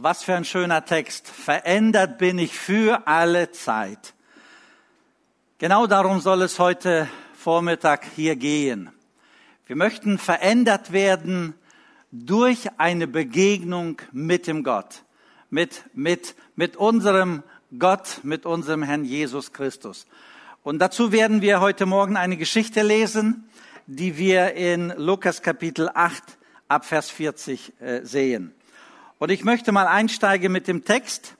Was für ein schöner Text. Verändert bin ich für alle Zeit. Genau darum soll es heute Vormittag hier gehen. Wir möchten verändert werden durch eine Begegnung mit dem Gott, mit, mit, mit unserem Gott, mit unserem Herrn Jesus Christus. Und dazu werden wir heute Morgen eine Geschichte lesen, die wir in Lukas Kapitel 8 ab Vers 40 äh, sehen. Und ich möchte mal einsteigen mit dem Text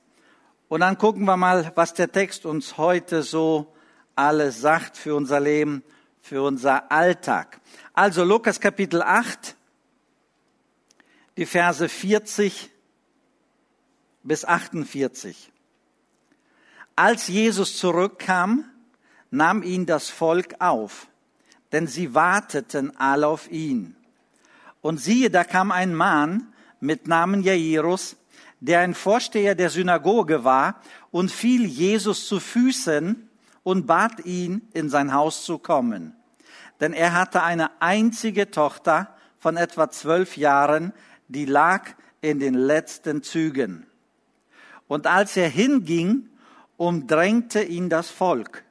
und dann gucken wir mal, was der Text uns heute so alles sagt für unser Leben, für unser Alltag. Also Lukas Kapitel 8, die Verse 40 bis 48. Als Jesus zurückkam, nahm ihn das Volk auf, denn sie warteten alle auf ihn. Und siehe, da kam ein Mann, mit Namen Jairus, der ein Vorsteher der Synagoge war und fiel Jesus zu Füßen und bat ihn, in sein Haus zu kommen. Denn er hatte eine einzige Tochter von etwa zwölf Jahren, die lag in den letzten Zügen. Und als er hinging, umdrängte ihn das Volk.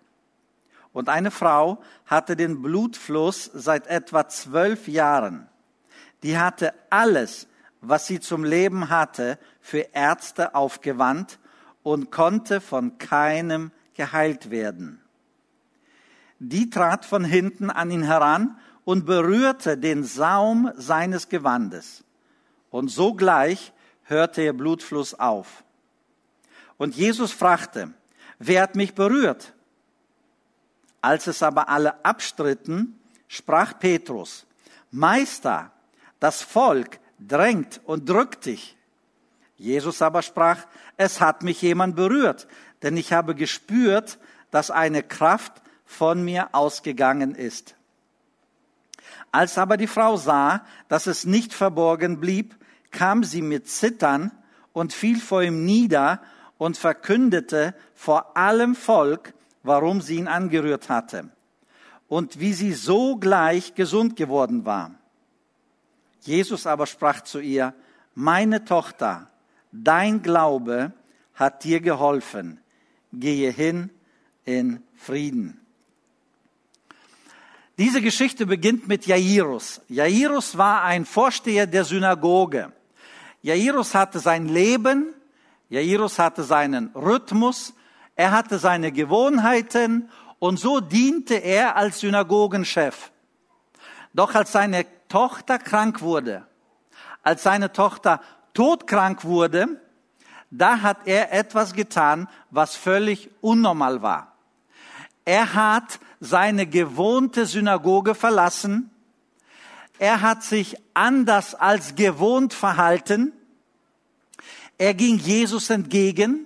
Und eine Frau hatte den Blutfluss seit etwa zwölf Jahren. Die hatte alles, was sie zum Leben hatte, für Ärzte aufgewandt und konnte von keinem geheilt werden. Die trat von hinten an ihn heran und berührte den Saum seines Gewandes. Und sogleich hörte ihr Blutfluss auf. Und Jesus fragte, wer hat mich berührt? Als es aber alle abstritten, sprach Petrus, Meister, das Volk drängt und drückt dich. Jesus aber sprach, es hat mich jemand berührt, denn ich habe gespürt, dass eine Kraft von mir ausgegangen ist. Als aber die Frau sah, dass es nicht verborgen blieb, kam sie mit Zittern und fiel vor ihm nieder und verkündete vor allem Volk, warum sie ihn angerührt hatte und wie sie sogleich gesund geworden war. Jesus aber sprach zu ihr, meine Tochter, dein Glaube hat dir geholfen. Gehe hin in Frieden. Diese Geschichte beginnt mit Jairus. Jairus war ein Vorsteher der Synagoge. Jairus hatte sein Leben, Jairus hatte seinen Rhythmus, er hatte seine Gewohnheiten und so diente er als Synagogenchef. Doch als seine Tochter krank wurde, als seine Tochter todkrank wurde, da hat er etwas getan, was völlig unnormal war. Er hat seine gewohnte Synagoge verlassen. Er hat sich anders als gewohnt verhalten. Er ging Jesus entgegen.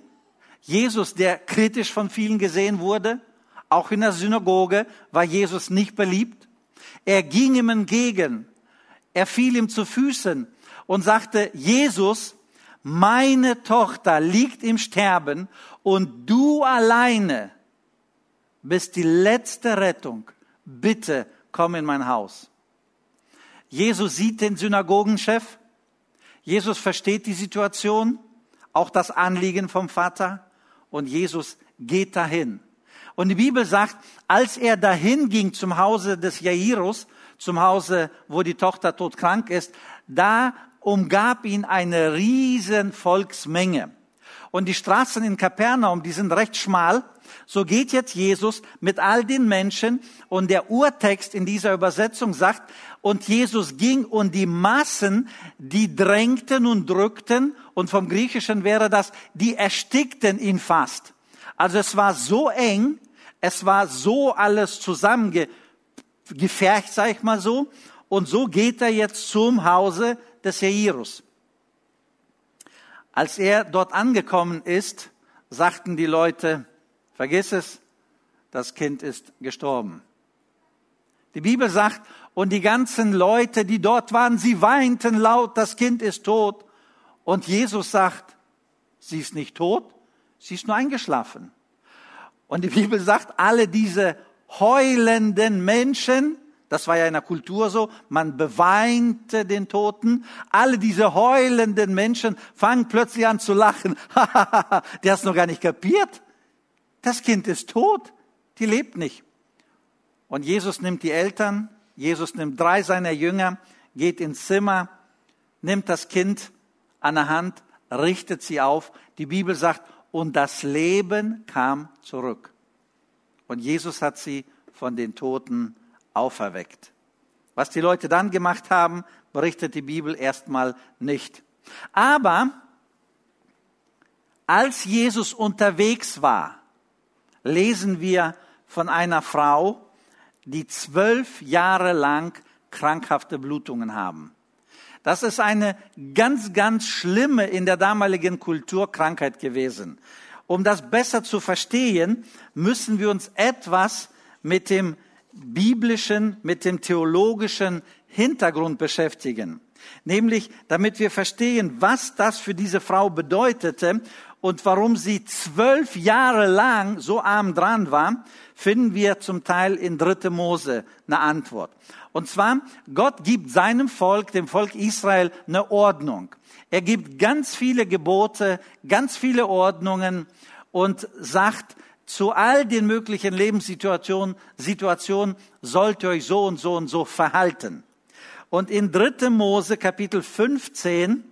Jesus, der kritisch von vielen gesehen wurde, auch in der Synagoge war Jesus nicht beliebt. Er ging ihm entgegen. Er fiel ihm zu Füßen und sagte, Jesus, meine Tochter liegt im Sterben und du alleine bist die letzte Rettung. Bitte komm in mein Haus. Jesus sieht den Synagogenchef. Jesus versteht die Situation, auch das Anliegen vom Vater. Und Jesus geht dahin. Und die Bibel sagt, als er dahin ging zum Hause des Jairus, zum Hause, wo die Tochter todkrank ist, da umgab ihn eine riesen Volksmenge. Und die Straßen in Kapernaum, die sind recht schmal. So geht jetzt Jesus mit all den Menschen und der Urtext in dieser Übersetzung sagt, und Jesus ging und die Massen, die drängten und drückten und vom Griechischen wäre das, die erstickten ihn fast. Also es war so eng, es war so alles zusammenge gefercht, sag ich mal so. Und so geht er jetzt zum Hause des Jairus. Als er dort angekommen ist, sagten die Leute, vergiss es, das Kind ist gestorben. Die Bibel sagt, und die ganzen Leute, die dort waren, sie weinten laut, das Kind ist tot. Und Jesus sagt, sie ist nicht tot, sie ist nur eingeschlafen. Und die Bibel sagt, alle diese heulenden Menschen, Das war ja in der Kultur so. Man beweinte den Toten. Alle diese heulenden Menschen fangen plötzlich an zu lachen. Der hat's noch gar nicht kapiert. Das Kind ist tot. Die lebt nicht. Und Jesus nimmt die Eltern. Jesus nimmt drei seiner Jünger, geht ins Zimmer, nimmt das Kind an der Hand, richtet sie auf. Die Bibel sagt, und das Leben kam zurück. Und Jesus hat sie von den Toten auferweckt. Was die Leute dann gemacht haben, berichtet die Bibel erstmal nicht. Aber als Jesus unterwegs war, lesen wir von einer Frau, die zwölf Jahre lang krankhafte Blutungen haben. Das ist eine ganz, ganz schlimme in der damaligen Kultur Krankheit gewesen. Um das besser zu verstehen, müssen wir uns etwas mit dem biblischen, mit dem theologischen Hintergrund beschäftigen. Nämlich, damit wir verstehen, was das für diese Frau bedeutete und warum sie zwölf Jahre lang so arm dran war, finden wir zum Teil in Dritte Mose eine Antwort. Und zwar, Gott gibt seinem Volk, dem Volk Israel, eine Ordnung. Er gibt ganz viele Gebote, ganz viele Ordnungen und sagt, zu all den möglichen Lebenssituationen Situationen sollt ihr euch so und so und so verhalten. Und in 3. Mose Kapitel 15,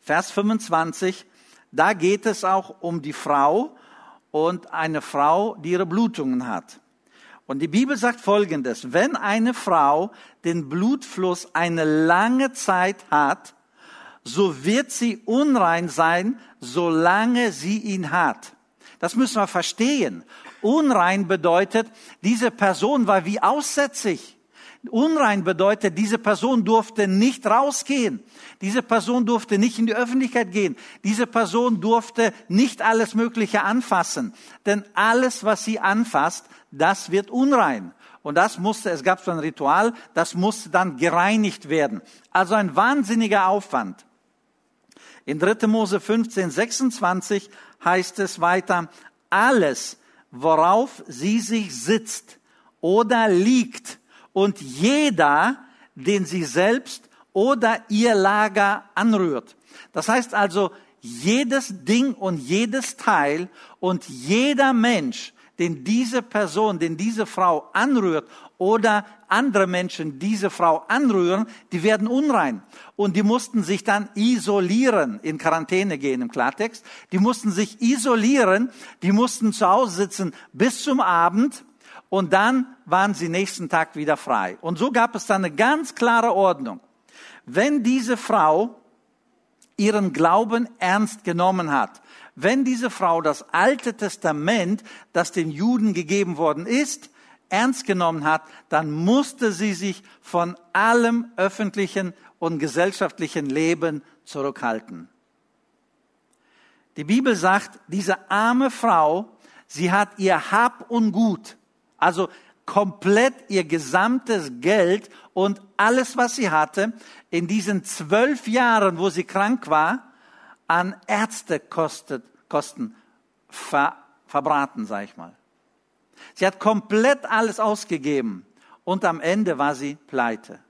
Vers 25, da geht es auch um die Frau und eine Frau, die ihre Blutungen hat. Und die Bibel sagt Folgendes, wenn eine Frau den Blutfluss eine lange Zeit hat, so wird sie unrein sein, solange sie ihn hat. Das müssen wir verstehen. Unrein bedeutet, diese Person war wie aussätzig. Unrein bedeutet, diese Person durfte nicht rausgehen. Diese Person durfte nicht in die Öffentlichkeit gehen. Diese Person durfte nicht alles Mögliche anfassen. Denn alles, was sie anfasst, das wird unrein. Und das musste, es gab so ein Ritual, das musste dann gereinigt werden. Also ein wahnsinniger Aufwand. In 3. Mose 15, 26 heißt es weiter, alles, worauf sie sich sitzt oder liegt und jeder, den sie selbst oder ihr Lager anrührt. Das heißt also, jedes Ding und jedes Teil und jeder Mensch, den diese Person, den diese Frau anrührt oder andere Menschen diese Frau anrühren, die werden unrein. Und die mussten sich dann isolieren, in Quarantäne gehen im Klartext. Die mussten sich isolieren, die mussten zu Hause sitzen bis zum Abend und dann waren sie nächsten Tag wieder frei. Und so gab es dann eine ganz klare Ordnung. Wenn diese Frau ihren Glauben ernst genommen hat, wenn diese Frau das Alte Testament, das den Juden gegeben worden ist, ernst genommen hat, dann musste sie sich von allem öffentlichen und gesellschaftlichen Leben zurückhalten. Die Bibel sagt, diese arme Frau, sie hat ihr Hab und Gut, also komplett ihr gesamtes Geld und alles, was sie hatte, in diesen zwölf Jahren, wo sie krank war, an Ärztekosten ver, verbraten, sag ich mal. Sie hat komplett alles ausgegeben und am Ende war sie pleite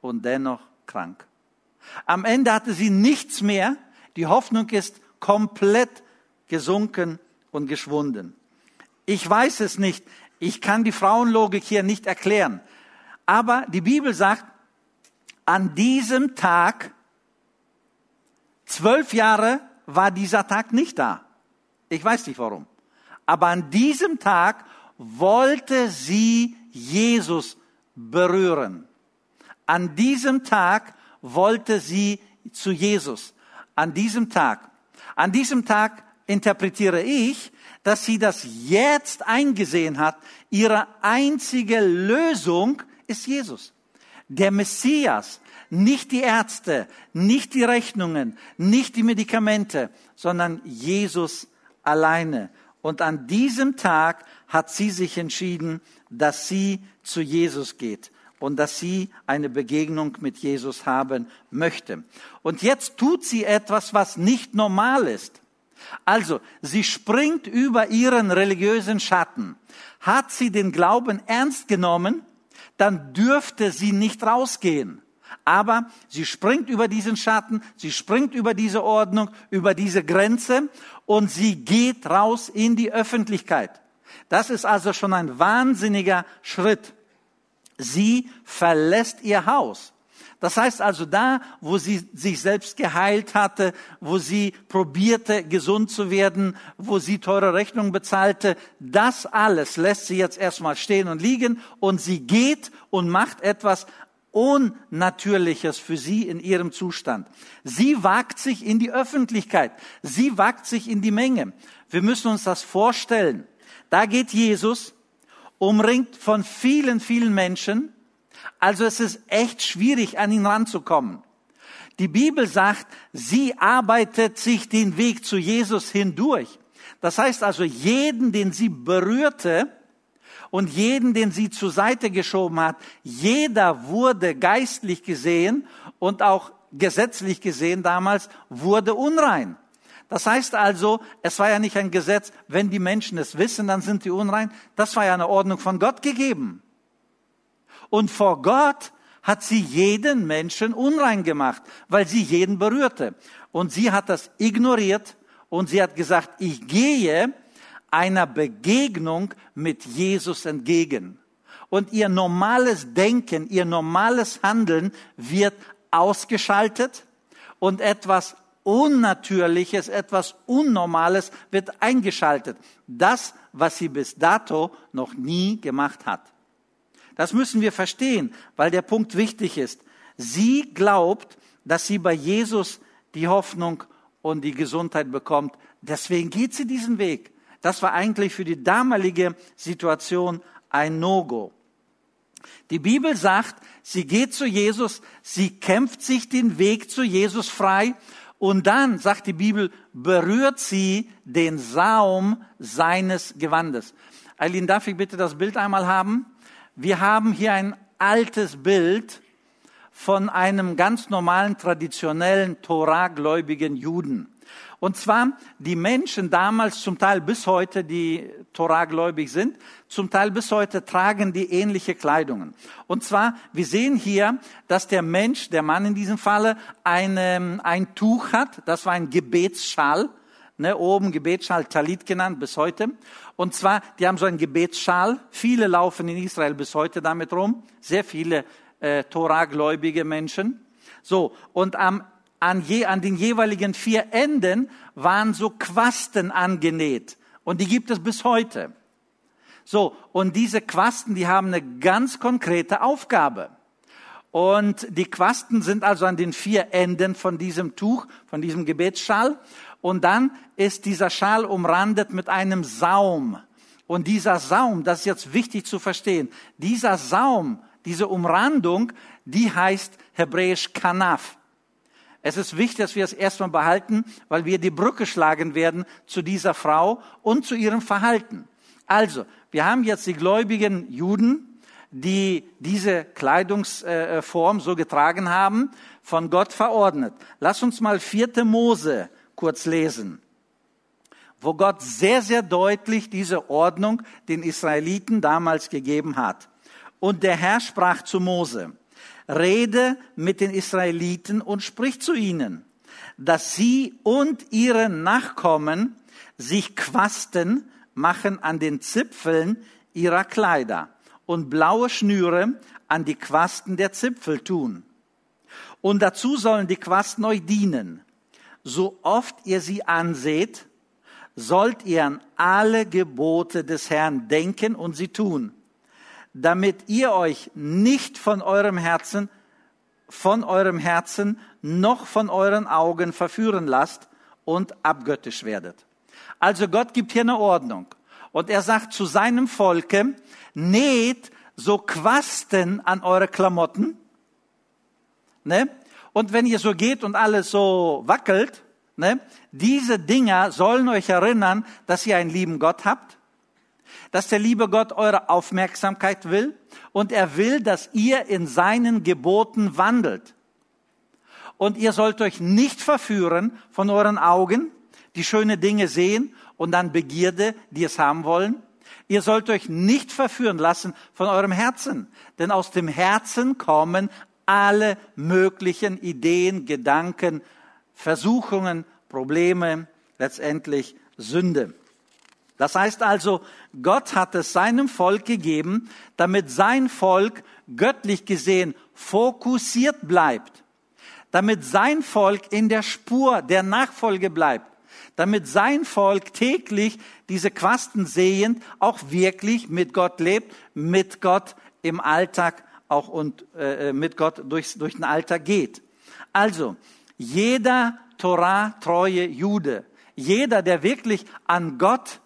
und dennoch krank. Am Ende hatte sie nichts mehr. Die Hoffnung ist komplett gesunken und geschwunden. Ich weiß es nicht. Ich kann die Frauenlogik hier nicht erklären. Aber die Bibel sagt, an diesem Tag, zwölf Jahre war dieser Tag nicht da. Ich weiß nicht warum. Aber an diesem Tag wollte sie Jesus berühren. An diesem Tag wollte sie zu Jesus. An diesem Tag. An diesem Tag interpretiere ich, dass sie das jetzt eingesehen hat. Ihre einzige Lösung ist Jesus. Der Messias, nicht die Ärzte, nicht die Rechnungen, nicht die Medikamente, sondern Jesus alleine. Und an diesem Tag hat sie sich entschieden, dass sie zu Jesus geht und dass sie eine Begegnung mit Jesus haben möchte. Und jetzt tut sie etwas, was nicht normal ist. Also, sie springt über ihren religiösen Schatten. Hat sie den Glauben ernst genommen? dann dürfte sie nicht rausgehen. Aber sie springt über diesen Schatten, sie springt über diese Ordnung, über diese Grenze und sie geht raus in die Öffentlichkeit. Das ist also schon ein wahnsinniger Schritt. Sie verlässt ihr Haus. Das heißt also da, wo sie sich selbst geheilt hatte, wo sie probierte, gesund zu werden, wo sie teure Rechnungen bezahlte, das alles lässt sie jetzt erstmal stehen und liegen und sie geht und macht etwas Unnatürliches für sie in ihrem Zustand. Sie wagt sich in die Öffentlichkeit. Sie wagt sich in die Menge. Wir müssen uns das vorstellen. Da geht Jesus, umringt von vielen, vielen Menschen, also es ist echt schwierig, an ihn ranzukommen. Die Bibel sagt, sie arbeitet sich den Weg zu Jesus hindurch. Das heißt also, jeden, den sie berührte und jeden, den sie zur Seite geschoben hat, jeder wurde geistlich gesehen und auch gesetzlich gesehen damals wurde unrein. Das heißt also, es war ja nicht ein Gesetz, wenn die Menschen es wissen, dann sind die unrein. Das war ja eine Ordnung von Gott gegeben. Und vor Gott hat sie jeden Menschen unrein gemacht, weil sie jeden berührte. Und sie hat das ignoriert und sie hat gesagt, ich gehe einer Begegnung mit Jesus entgegen. Und ihr normales Denken, ihr normales Handeln wird ausgeschaltet und etwas Unnatürliches, etwas Unnormales wird eingeschaltet. Das, was sie bis dato noch nie gemacht hat. Das müssen wir verstehen, weil der Punkt wichtig ist. Sie glaubt, dass sie bei Jesus die Hoffnung und die Gesundheit bekommt. Deswegen geht sie diesen Weg. Das war eigentlich für die damalige Situation ein No-Go. Die Bibel sagt, sie geht zu Jesus, sie kämpft sich den Weg zu Jesus frei und dann, sagt die Bibel, berührt sie den Saum seines Gewandes. Eileen, darf ich bitte das Bild einmal haben? Wir haben hier ein altes Bild von einem ganz normalen, traditionellen, Torah-gläubigen Juden. Und zwar die Menschen damals, zum Teil bis heute, die Torah-gläubig sind, zum Teil bis heute tragen die ähnliche Kleidungen. Und zwar, wir sehen hier, dass der Mensch, der Mann in diesem Falle, eine, ein Tuch hat, das war ein Gebetsschal, ne, oben Gebetsschal Talit genannt bis heute. Und zwar, die haben so einen Gebetsschal. Viele laufen in Israel bis heute damit rum. Sehr viele äh, Torah-gläubige Menschen. So, und am, an, je, an den jeweiligen vier Enden waren so Quasten angenäht. Und die gibt es bis heute. So, und diese Quasten, die haben eine ganz konkrete Aufgabe. Und die Quasten sind also an den vier Enden von diesem Tuch, von diesem Gebetsschal. Und dann ist dieser Schal umrandet mit einem Saum. Und dieser Saum, das ist jetzt wichtig zu verstehen, dieser Saum, diese Umrandung, die heißt hebräisch Kanaf. Es ist wichtig, dass wir es erstmal behalten, weil wir die Brücke schlagen werden zu dieser Frau und zu ihrem Verhalten. Also, wir haben jetzt die gläubigen Juden, die diese Kleidungsform so getragen haben, von Gott verordnet. Lass uns mal vierte Mose kurz lesen, wo Gott sehr, sehr deutlich diese Ordnung den Israeliten damals gegeben hat. Und der Herr sprach zu Mose, rede mit den Israeliten und sprich zu ihnen, dass sie und ihre Nachkommen sich Quasten machen an den Zipfeln ihrer Kleider und blaue Schnüre an die Quasten der Zipfel tun. Und dazu sollen die Quasten euch dienen so oft ihr sie anseht, sollt ihr an alle Gebote des Herrn denken und sie tun, damit ihr euch nicht von eurem Herzen, von eurem Herzen noch von euren Augen verführen lasst und abgöttisch werdet. Also Gott gibt hier eine Ordnung. Und er sagt zu seinem Volke, näht so Quasten an eure Klamotten, ne? Und wenn ihr so geht und alles so wackelt, ne, diese Dinger sollen euch erinnern, dass ihr einen lieben Gott habt, dass der liebe Gott eure Aufmerksamkeit will und er will, dass ihr in seinen Geboten wandelt. Und ihr sollt euch nicht verführen von euren Augen, die schöne Dinge sehen und dann Begierde, die es haben wollen. ihr sollt euch nicht verführen lassen von eurem Herzen, denn aus dem Herzen kommen alle möglichen Ideen, Gedanken, Versuchungen, Probleme, letztendlich Sünde. Das heißt also, Gott hat es seinem Volk gegeben, damit sein Volk göttlich gesehen fokussiert bleibt, damit sein Volk in der Spur der Nachfolge bleibt, damit sein Volk täglich diese Quasten sehend auch wirklich mit Gott lebt, mit Gott im Alltag auch und äh, mit Gott durchs, durch den Alltag geht. Also, jeder Torah-treue Jude, jeder, der wirklich an Gott,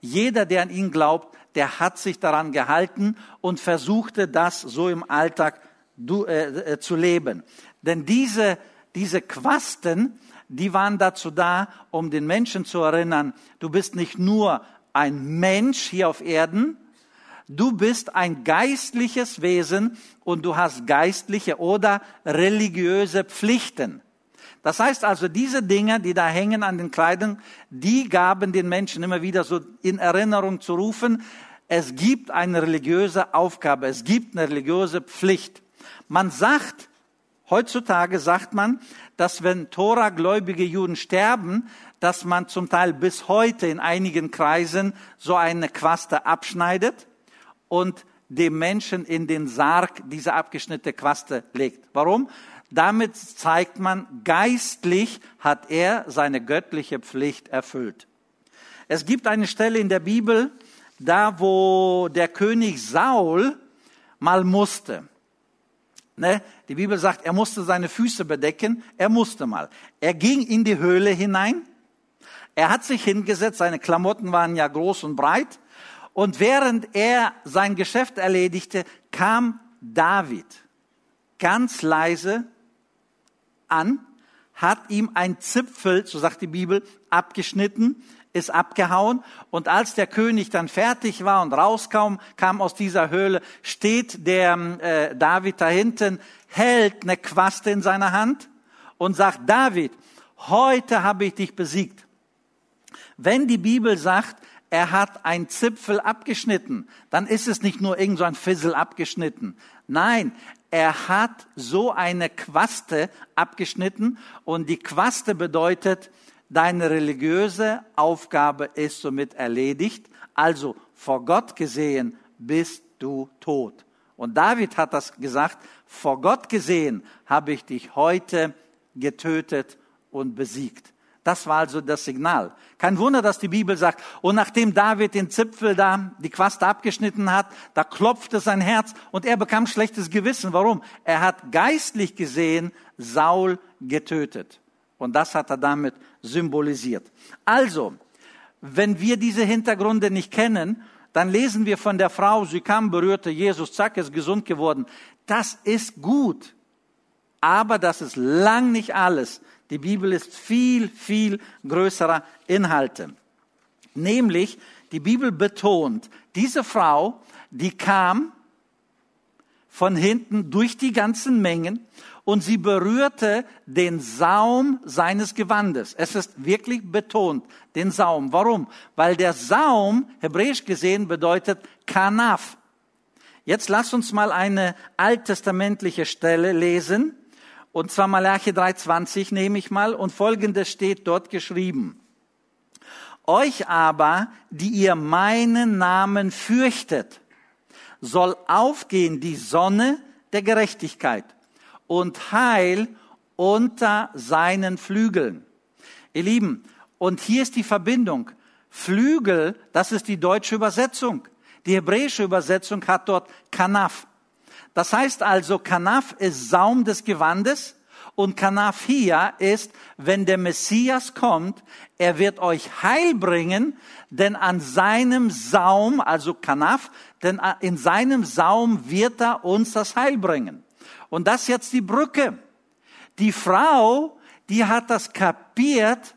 jeder, der an ihn glaubt, der hat sich daran gehalten und versuchte das so im Alltag äh, äh, zu leben. Denn diese, diese Quasten, die waren dazu da, um den Menschen zu erinnern, du bist nicht nur ein Mensch hier auf Erden, du bist ein geistliches Wesen und du hast geistliche oder religiöse Pflichten. Das heißt also, diese Dinge, die da hängen an den Kleidern, die gaben den Menschen immer wieder so in Erinnerung zu rufen, es gibt eine religiöse Aufgabe, es gibt eine religiöse Pflicht. Man sagt, heutzutage sagt man, dass wenn Tora-gläubige Juden sterben, dass man zum Teil bis heute in einigen Kreisen so eine Quaste abschneidet und dem Menschen in den Sarg diese abgeschnittene Quaste legt. Warum? Damit zeigt man, geistlich hat er seine göttliche Pflicht erfüllt. Es gibt eine Stelle in der Bibel, da wo der König Saul mal musste. Ne? Die Bibel sagt, er musste seine Füße bedecken. Er musste mal. Er ging in die Höhle hinein. Er hat sich hingesetzt. Seine Klamotten waren ja groß und breit. Und während er sein Geschäft erledigte, kam David ganz leise an, hat ihm ein Zipfel, so sagt die Bibel, abgeschnitten, ist abgehauen. Und als der König dann fertig war und rauskam, kam aus dieser Höhle, steht der äh, David da hinten, hält eine Quaste in seiner Hand und sagt, David, heute habe ich dich besiegt. Wenn die Bibel sagt, er hat ein Zipfel abgeschnitten, dann ist es nicht nur irgend so ein Fissel abgeschnitten. Nein, er hat so eine Quaste abgeschnitten und die Quaste bedeutet, deine religiöse Aufgabe ist somit erledigt. Also vor Gott gesehen bist du tot. Und David hat das gesagt, vor Gott gesehen habe ich dich heute getötet und besiegt. Das war also das Signal. Kein Wunder, dass die Bibel sagt, und nachdem David den Zipfel da, die Quaste abgeschnitten hat, da klopfte sein Herz und er bekam schlechtes Gewissen. Warum? Er hat geistlich gesehen Saul getötet. Und das hat er damit symbolisiert. Also, wenn wir diese Hintergründe nicht kennen, dann lesen wir von der Frau, sie kam, berührte Jesus, zack, ist gesund geworden. Das ist gut. Aber das ist lang nicht alles. Die Bibel ist viel, viel größerer Inhalte. Nämlich, die Bibel betont, diese Frau, die kam von hinten durch die ganzen Mengen und sie berührte den Saum seines Gewandes. Es ist wirklich betont, den Saum. Warum? Weil der Saum, hebräisch gesehen, bedeutet Kanaf. Jetzt lass uns mal eine alttestamentliche Stelle lesen. Und zwar Malachi 3,20 nehme ich mal. Und folgendes steht dort geschrieben. Euch aber, die ihr meinen Namen fürchtet, soll aufgehen die Sonne der Gerechtigkeit und Heil unter seinen Flügeln. Ihr Lieben, und hier ist die Verbindung. Flügel, das ist die deutsche Übersetzung. Die hebräische Übersetzung hat dort Kanaf. Das heißt also, Kanaf ist Saum des Gewandes und Kanaf hier ist, wenn der Messias kommt, er wird euch Heil bringen, denn an seinem Saum, also Kanaf, denn in seinem Saum wird er uns das Heil bringen. Und das ist jetzt die Brücke. Die Frau, die hat das kapiert.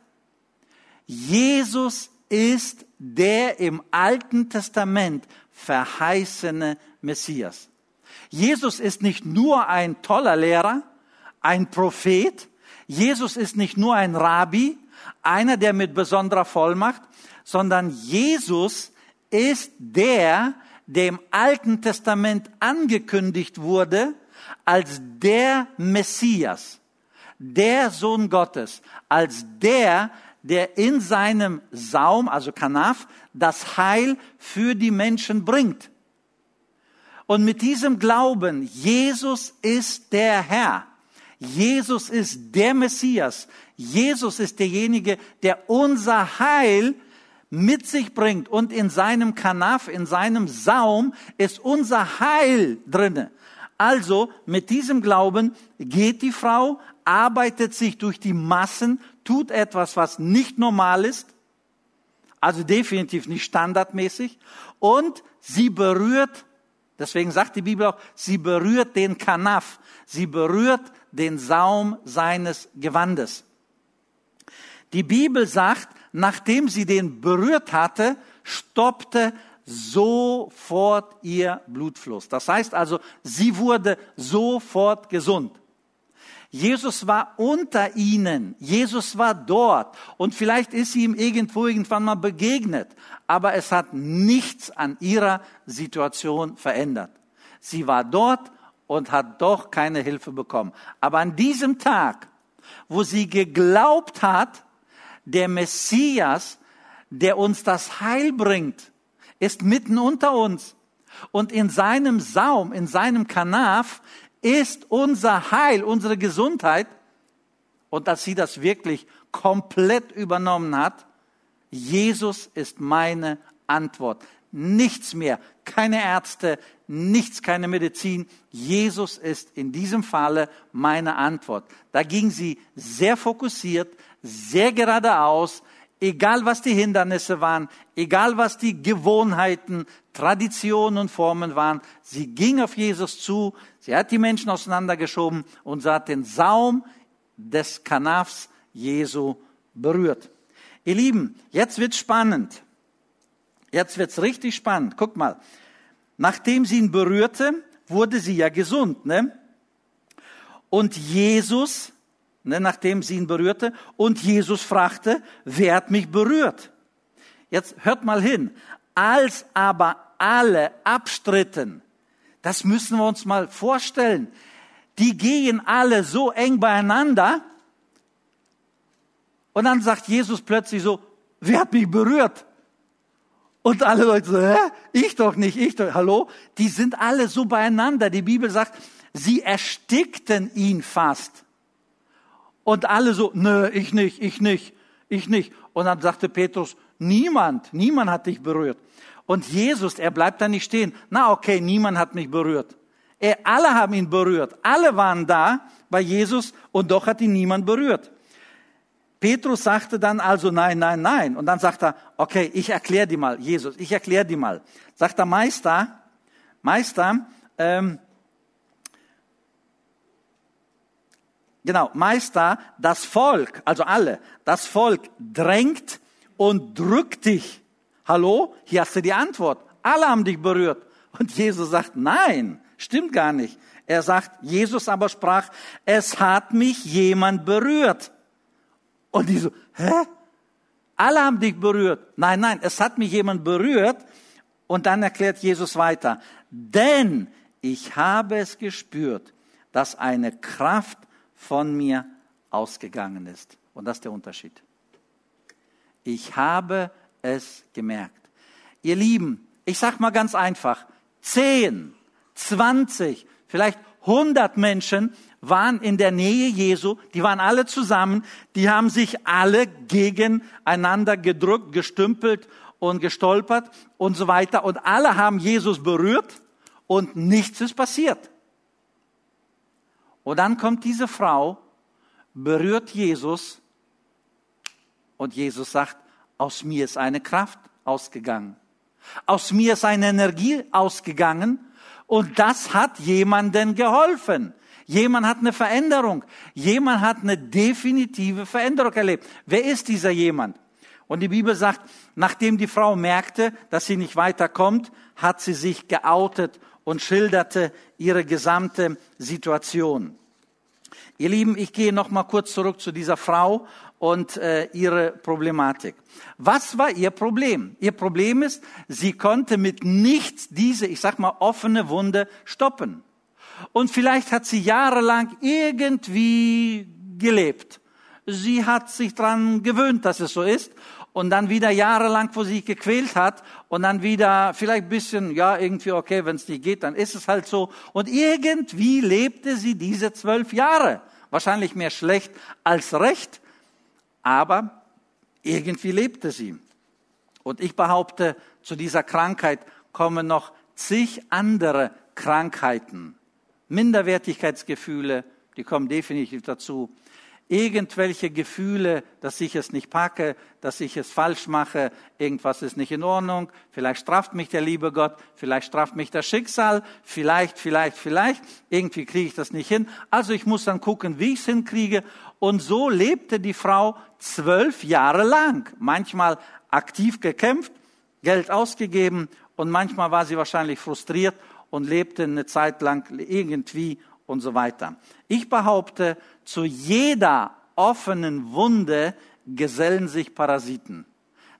Jesus ist der im Alten Testament verheißene Messias. Jesus ist nicht nur ein toller Lehrer, ein Prophet. Jesus ist nicht nur ein Rabbi, einer, der mit besonderer Vollmacht, sondern Jesus ist der, der im Alten Testament angekündigt wurde als der Messias, der Sohn Gottes, als der, der in seinem Saum, also Kanaf, das Heil für die Menschen bringt. Und mit diesem Glauben, Jesus ist der Herr, Jesus ist der Messias, Jesus ist derjenige, der unser Heil mit sich bringt. Und in seinem Kanaf, in seinem Saum ist unser Heil drinne. Also mit diesem Glauben geht die Frau, arbeitet sich durch die Massen, tut etwas, was nicht normal ist, also definitiv nicht standardmäßig, und sie berührt, deswegen sagt die Bibel auch, sie berührt den Kanaf, sie berührt den Saum seines Gewandes. Die Bibel sagt, nachdem sie den berührt hatte, stoppte sofort ihr Blutfluss. Das heißt also, sie wurde sofort gesund. Jesus war unter ihnen. Jesus war dort. Und vielleicht ist sie ihm irgendwo irgendwann mal begegnet. Aber es hat nichts an ihrer Situation verändert. Sie war dort und hat doch keine Hilfe bekommen. Aber an diesem Tag, wo sie geglaubt hat, der Messias, der uns das Heil bringt, ist mitten unter uns. Und in seinem Saum, in seinem Kanaf ist unser Heil, unsere Gesundheit. Und dass sie das wirklich komplett übernommen hat, Jesus ist meine Antwort. Nichts mehr, keine Ärzte, nichts, keine Medizin. Jesus ist in diesem Falle meine Antwort. Da ging sie sehr fokussiert, sehr geradeaus, egal was die Hindernisse waren, egal was die Gewohnheiten, Traditionen und Formen waren. Sie ging auf Jesus zu, sie hat die Menschen auseinandergeschoben und sie hat den Saum des Kanafs Jesu berührt. Ihr Lieben, jetzt wird's spannend. Jetzt wird's richtig spannend. Guck mal. Nachdem sie ihn berührte, wurde sie ja gesund, ne? Und Jesus ne, nachdem sie ihn berührte. Und Jesus fragte, wer hat mich berührt? Jetzt hört mal hin. Als aber alle abstritten, das müssen wir uns mal vorstellen, die gehen alle so eng beieinander. Und dann sagt Jesus plötzlich so, wer hat mich berührt? Und alle Leute so, hä? Ich doch nicht, ich doch. Hallo? Die sind alle so beieinander. Die Bibel sagt, sie erstickten ihn fast. Und alle so, nö, ich nicht, ich nicht, ich nicht. Und dann sagte Petrus, niemand, niemand hat dich berührt. Und Jesus, er bleibt da nicht stehen. Na okay, niemand hat mich berührt. Er, alle haben ihn berührt. Alle waren da bei Jesus und doch hat ihn niemand berührt. Petrus sagte dann also nein, nein, nein. Und dann sagt er, okay, ich erkläre dir mal, Jesus, ich erkläre dir mal. Sagt er, Meister, Meister, ähm, genau, Meister, das Volk, also alle, das Volk drängt und drückt dich. Hallo? Hier hast du die Antwort. Alle haben dich berührt. Und Jesus sagt, nein, stimmt gar nicht. Er sagt, Jesus aber sprach, es hat mich jemand berührt. Und die so, hä? Alle haben dich berührt. Nein, nein, es hat mich jemand berührt. Und dann erklärt Jesus weiter, denn ich habe es gespürt, dass eine Kraft von mir ausgegangen ist. Und das ist der Unterschied. Ich habe es gemerkt. Ihr Lieben, ich sag mal ganz einfach, 10, 20, vielleicht 100 Menschen waren in der Nähe Jesu, die waren alle zusammen, die haben sich alle gegeneinander gedrückt, gestümpelt und gestolpert und so weiter und alle haben Jesus berührt und nichts ist passiert. Und dann kommt diese Frau, berührt Jesus und Jesus sagt, aus mir ist eine Kraft ausgegangen. Aus mir ist eine Energie ausgegangen und das hat jemanden geholfen. Jemand hat eine Veränderung. Jemand hat eine definitive Veränderung erlebt. Wer ist dieser jemand? Und die Bibel sagt, nachdem die Frau merkte, dass sie nicht weiterkommt, hat sie sich geoutet und schilderte ihre gesamte Situation. Ihr Lieben, ich gehe noch mal kurz zurück zu dieser Frau und äh, ihre Problematik. Was war ihr Problem? Ihr Problem ist, sie konnte mit nichts diese, ich sag mal, offene Wunde stoppen. Und vielleicht hat sie jahrelang irgendwie gelebt. Sie hat sich dran gewöhnt, dass es so ist. Und dann wieder jahrelang, wo sie sich gequält hat. Und dann wieder vielleicht ein bisschen, ja, irgendwie, okay, wenn es nicht geht, dann ist es halt so. Und irgendwie lebte sie diese zwölf Jahre. Wahrscheinlich mehr schlecht als recht. Aber irgendwie lebte sie. Und ich behaupte, zu dieser Krankheit kommen noch zig andere Krankheiten. Minderwertigkeitsgefühle, die kommen definitiv dazu. Irgendwelche Gefühle, dass ich es nicht packe, dass ich es falsch mache, irgendwas ist nicht in Ordnung, vielleicht straft mich der liebe Gott, vielleicht straft mich das Schicksal, vielleicht, vielleicht, vielleicht, irgendwie kriege ich das nicht hin. Also ich muss dann gucken, wie ich es hinkriege. Und so lebte die Frau zwölf Jahre lang, manchmal aktiv gekämpft, Geld ausgegeben und manchmal war sie wahrscheinlich frustriert und lebte eine Zeit lang irgendwie und so weiter. Ich behaupte, zu jeder offenen Wunde gesellen sich Parasiten.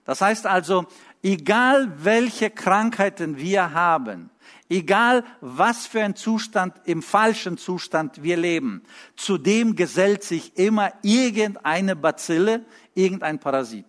Das heißt also, egal welche Krankheiten wir haben, egal was für ein Zustand, im falschen Zustand wir leben, zu dem gesellt sich immer irgendeine Bazille, irgendein Parasit.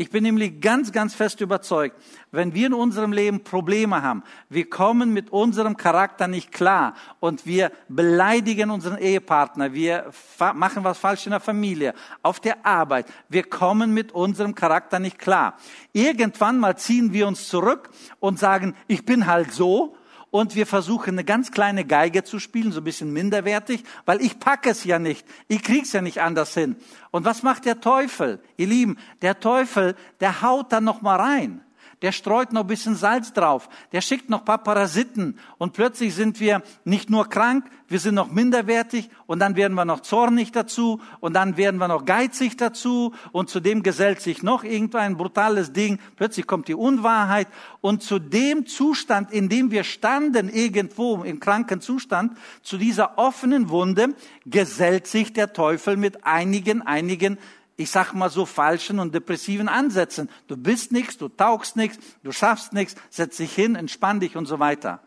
Ich bin nämlich ganz, ganz fest überzeugt, wenn wir in unserem Leben Probleme haben, wir kommen mit unserem Charakter nicht klar und wir beleidigen unseren Ehepartner, wir machen was falsch in der Familie, auf der Arbeit, wir kommen mit unserem Charakter nicht klar. Irgendwann mal ziehen wir uns zurück und sagen, ich bin halt so und wir versuchen eine ganz kleine Geige zu spielen, so ein bisschen minderwertig, weil ich packe es ja nicht. Ich krieg's ja nicht anders hin. Und was macht der Teufel? Ihr Lieben, der Teufel, der haut dann noch mal rein der streut noch ein bisschen Salz drauf, der schickt noch ein paar Parasiten. Und plötzlich sind wir nicht nur krank, wir sind noch minderwertig und dann werden wir noch zornig dazu und dann werden wir noch geizig dazu. Und zudem gesellt sich noch irgendein brutales Ding, plötzlich kommt die Unwahrheit. Und zu dem Zustand, in dem wir standen irgendwo im kranken Zustand, zu dieser offenen Wunde gesellt sich der Teufel mit einigen, einigen ich sag mal so falschen und depressiven Ansätzen. Du bist nichts, du taugst nichts, du schaffst nichts, setz dich hin, entspann dich und so weiter.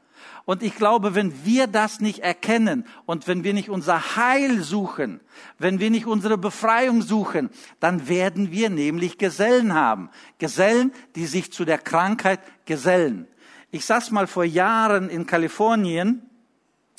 Und ich glaube, wenn wir das nicht erkennen und wenn wir nicht unser Heil suchen, wenn wir nicht unsere Befreiung suchen, dann werden wir nämlich Gesellen haben. Gesellen, die sich zu der Krankheit gesellen. Ich saß mal vor Jahren in Kalifornien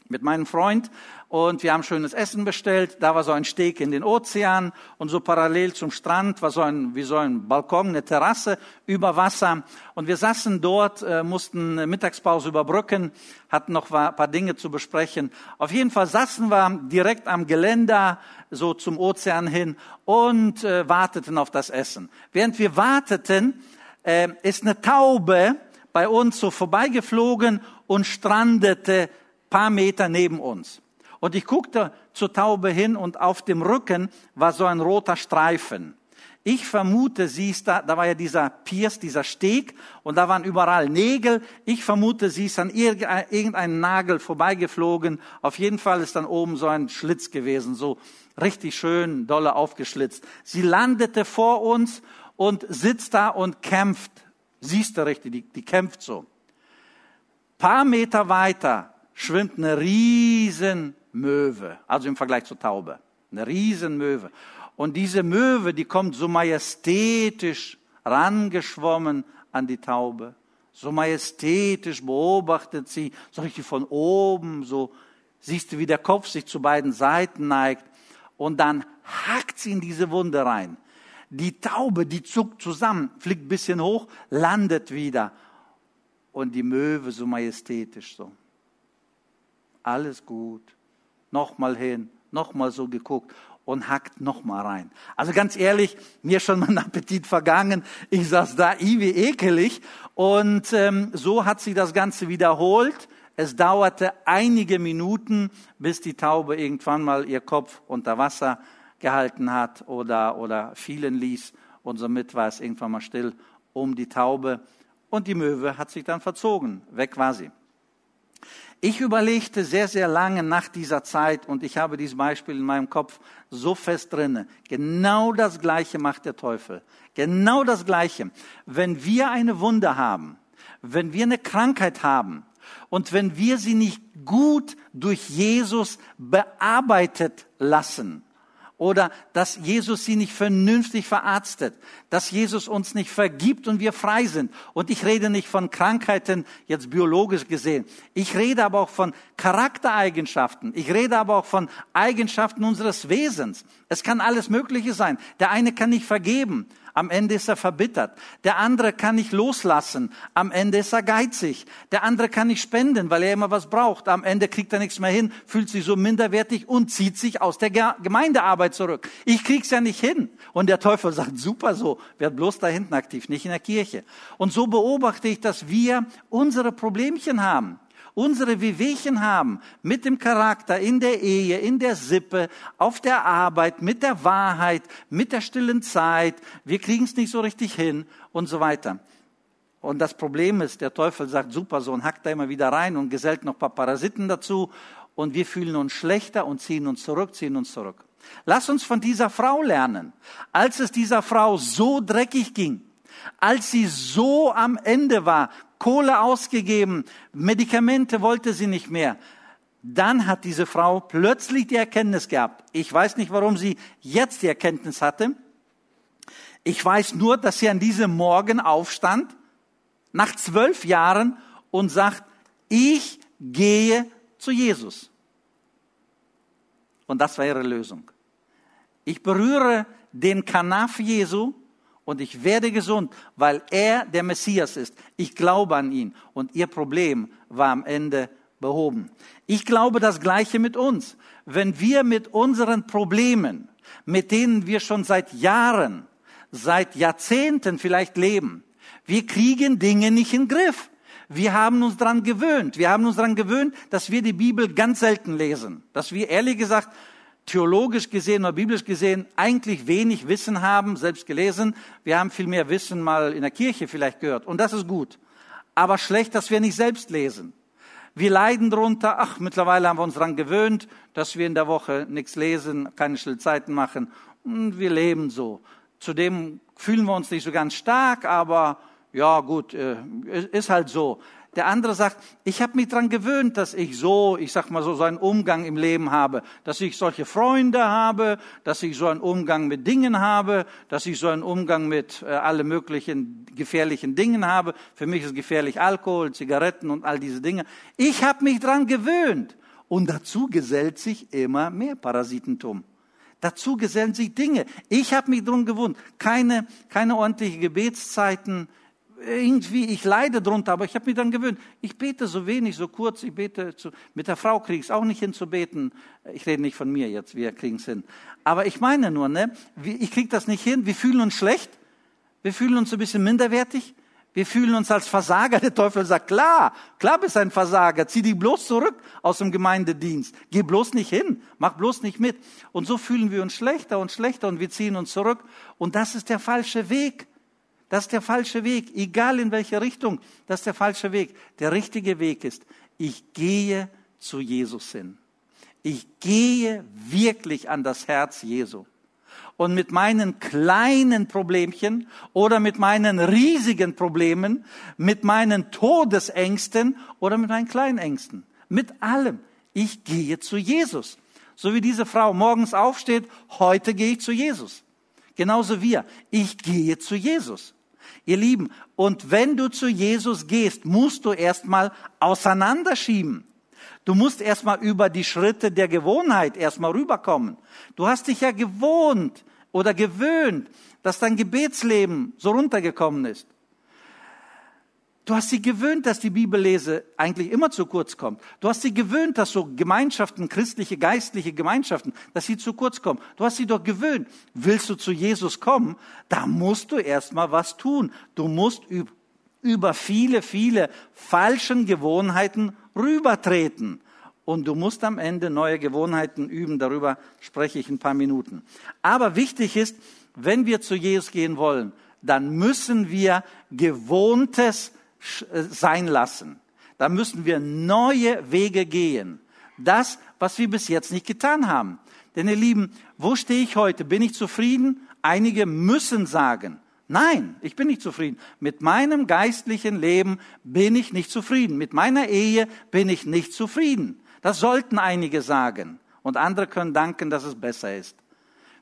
mit meinem Freund und wir haben schönes Essen bestellt. Da war so ein Steg in den Ozean und so parallel zum Strand war so ein, wie so ein Balkon, eine Terrasse über Wasser. Und wir saßen dort, äh, mussten Mittagspause überbrücken, hatten noch ein paar Dinge zu besprechen. Auf jeden Fall saßen wir direkt am Geländer, so zum Ozean hin und äh, warteten auf das Essen. Während wir warteten, äh, ist eine Taube bei uns so vorbeigeflogen und strandete paar Meter neben uns. Und ich guckte zur Taube hin und auf dem Rücken war so ein roter Streifen. Ich vermute, sie ist da, da war ja dieser Piers, dieser Steg und da waren überall Nägel. Ich vermute, sie ist an irgendeinem Nagel vorbeigeflogen. Auf jeden Fall ist dann oben so ein Schlitz gewesen, so richtig schön dolle aufgeschlitzt. Sie landete vor uns und sitzt da und kämpft. Siehst du richtig, die, die kämpft so. Paar Meter weiter schwimmt eine riesen Möwe, also im Vergleich zur Taube. Eine Riesenmöwe. Und diese Möwe, die kommt so majestätisch rangeschwommen an die Taube. So majestätisch beobachtet sie, so richtig von oben, so siehst du, wie der Kopf sich zu beiden Seiten neigt. Und dann hackt sie in diese Wunde rein. Die Taube, die zuckt zusammen, fliegt ein bisschen hoch, landet wieder. Und die Möwe so majestätisch so. Alles gut nochmal hin, nochmal so geguckt und hackt nochmal rein. Also ganz ehrlich, mir schon mein Appetit vergangen. Ich saß da, wie ekelig. Und ähm, so hat sie das Ganze wiederholt. Es dauerte einige Minuten, bis die Taube irgendwann mal ihr Kopf unter Wasser gehalten hat oder, oder fielen ließ. Und somit war es irgendwann mal still um die Taube. Und die Möwe hat sich dann verzogen. Weg war sie. Ich überlegte sehr, sehr lange nach dieser Zeit und ich habe dieses Beispiel in meinem Kopf so fest drinne. Genau das Gleiche macht der Teufel. Genau das Gleiche. Wenn wir eine Wunde haben, wenn wir eine Krankheit haben und wenn wir sie nicht gut durch Jesus bearbeitet lassen, oder dass Jesus sie nicht vernünftig verarztet, dass Jesus uns nicht vergibt und wir frei sind. Und ich rede nicht von Krankheiten jetzt biologisch gesehen. Ich rede aber auch von Charaktereigenschaften. Ich rede aber auch von Eigenschaften unseres Wesens. Es kann alles Mögliche sein. Der eine kann nicht vergeben. Am Ende ist er verbittert. Der andere kann nicht loslassen. Am Ende ist er geizig. Der andere kann nicht spenden, weil er immer was braucht. Am Ende kriegt er nichts mehr hin, fühlt sich so minderwertig und zieht sich aus der Gemeindearbeit zurück. Ich krieg's ja nicht hin. Und der Teufel sagt, super so, werd bloß da hinten aktiv, nicht in der Kirche. Und so beobachte ich, dass wir unsere Problemchen haben unsere Wehwehchen haben mit dem Charakter, in der Ehe, in der Sippe, auf der Arbeit, mit der Wahrheit, mit der stillen Zeit, wir kriegen es nicht so richtig hin und so weiter. Und das Problem ist, der Teufel sagt, super, so und hackt da immer wieder rein und gesellt noch ein paar Parasiten dazu und wir fühlen uns schlechter und ziehen uns zurück, ziehen uns zurück. Lass uns von dieser Frau lernen. Als es dieser Frau so dreckig ging, als sie so am Ende war, Kohle ausgegeben, Medikamente wollte sie nicht mehr. Dann hat diese Frau plötzlich die Erkenntnis gehabt. Ich weiß nicht, warum sie jetzt die Erkenntnis hatte. Ich weiß nur, dass sie an diesem Morgen aufstand, nach zwölf Jahren, und sagt, ich gehe zu Jesus. Und das war ihre Lösung. Ich berühre den Kanaf Jesu und ich werde gesund, weil er der Messias ist. Ich glaube an ihn und ihr Problem war am Ende behoben. Ich glaube das Gleiche mit uns. Wenn wir mit unseren Problemen, mit denen wir schon seit Jahren, seit Jahrzehnten vielleicht leben, wir kriegen Dinge nicht in den Griff. Wir haben uns daran gewöhnt. Wir haben uns daran gewöhnt, dass wir die Bibel ganz selten lesen. Dass wir ehrlich gesagt theologisch gesehen oder biblisch gesehen eigentlich wenig Wissen haben, selbst gelesen. Wir haben viel mehr Wissen mal in der Kirche vielleicht gehört. Und das ist gut. Aber schlecht, dass wir nicht selbst lesen. Wir leiden drunter. Ach, mittlerweile haben wir uns daran gewöhnt, dass wir in der Woche nichts lesen, keine Stillzeiten machen. Und wir leben so. Zudem fühlen wir uns nicht so ganz stark, aber ja gut, äh, ist halt so. Der andere sagt, ich habe mich dran gewöhnt, dass ich so, ich sag mal so, so einen Umgang im Leben habe, dass ich solche Freunde habe, dass ich so einen Umgang mit Dingen habe, dass ich so einen Umgang mit äh, alle möglichen gefährlichen Dingen habe. Für mich ist gefährlich Alkohol, Zigaretten und all diese Dinge. Ich habe mich dran gewöhnt. Und dazu gesellt sich immer mehr Parasitentum. Dazu gesellen sich Dinge. Ich habe mich drum gewohnt. Keine, keine ordentliche Gebetszeiten, irgendwie, ich leide drunter, aber ich habe mich dann gewöhnt. Ich bete so wenig, so kurz, ich bete zu, mit der Frau kriege ich es auch nicht hin zu beten. Ich rede nicht von mir jetzt, wir kriegen es hin. Aber ich meine nur, ne, ich kriege das nicht hin, wir fühlen uns schlecht, wir fühlen uns ein bisschen minderwertig, wir fühlen uns als Versager. Der Teufel sagt, klar, klar bist ein Versager, zieh dich bloß zurück aus dem Gemeindedienst, geh bloß nicht hin, mach bloß nicht mit. Und so fühlen wir uns schlechter und schlechter und wir ziehen uns zurück. Und das ist der falsche Weg. Das ist der falsche Weg, egal in welche Richtung, das ist der falsche Weg. Der richtige Weg ist, ich gehe zu Jesus hin. Ich gehe wirklich an das Herz Jesu. Und mit meinen kleinen Problemchen oder mit meinen riesigen Problemen, mit meinen Todesängsten oder mit meinen kleinen Ängsten, mit allem, ich gehe zu Jesus. So wie diese Frau morgens aufsteht, heute gehe ich zu Jesus. Genauso wir, ich gehe zu Jesus. Ihr Lieben, und wenn du zu Jesus gehst, musst du erstmal auseinanderschieben. Du musst erstmal über die Schritte der Gewohnheit erstmal rüberkommen. Du hast dich ja gewohnt oder gewöhnt, dass dein Gebetsleben so runtergekommen ist. Du hast sie gewöhnt, dass die Bibellese eigentlich immer zu kurz kommt. Du hast sie gewöhnt, dass so Gemeinschaften, christliche, geistliche Gemeinschaften, dass sie zu kurz kommen. Du hast sie doch gewöhnt. Willst du zu Jesus kommen, da musst du erstmal was tun. Du musst über viele, viele falschen Gewohnheiten rübertreten. Und du musst am Ende neue Gewohnheiten üben. Darüber spreche ich ein paar Minuten. Aber wichtig ist, wenn wir zu Jesus gehen wollen, dann müssen wir Gewohntes sein lassen. Da müssen wir neue Wege gehen. Das, was wir bis jetzt nicht getan haben. Denn ihr Lieben, wo stehe ich heute? Bin ich zufrieden? Einige müssen sagen, nein, ich bin nicht zufrieden. Mit meinem geistlichen Leben bin ich nicht zufrieden. Mit meiner Ehe bin ich nicht zufrieden. Das sollten einige sagen. Und andere können danken, dass es besser ist.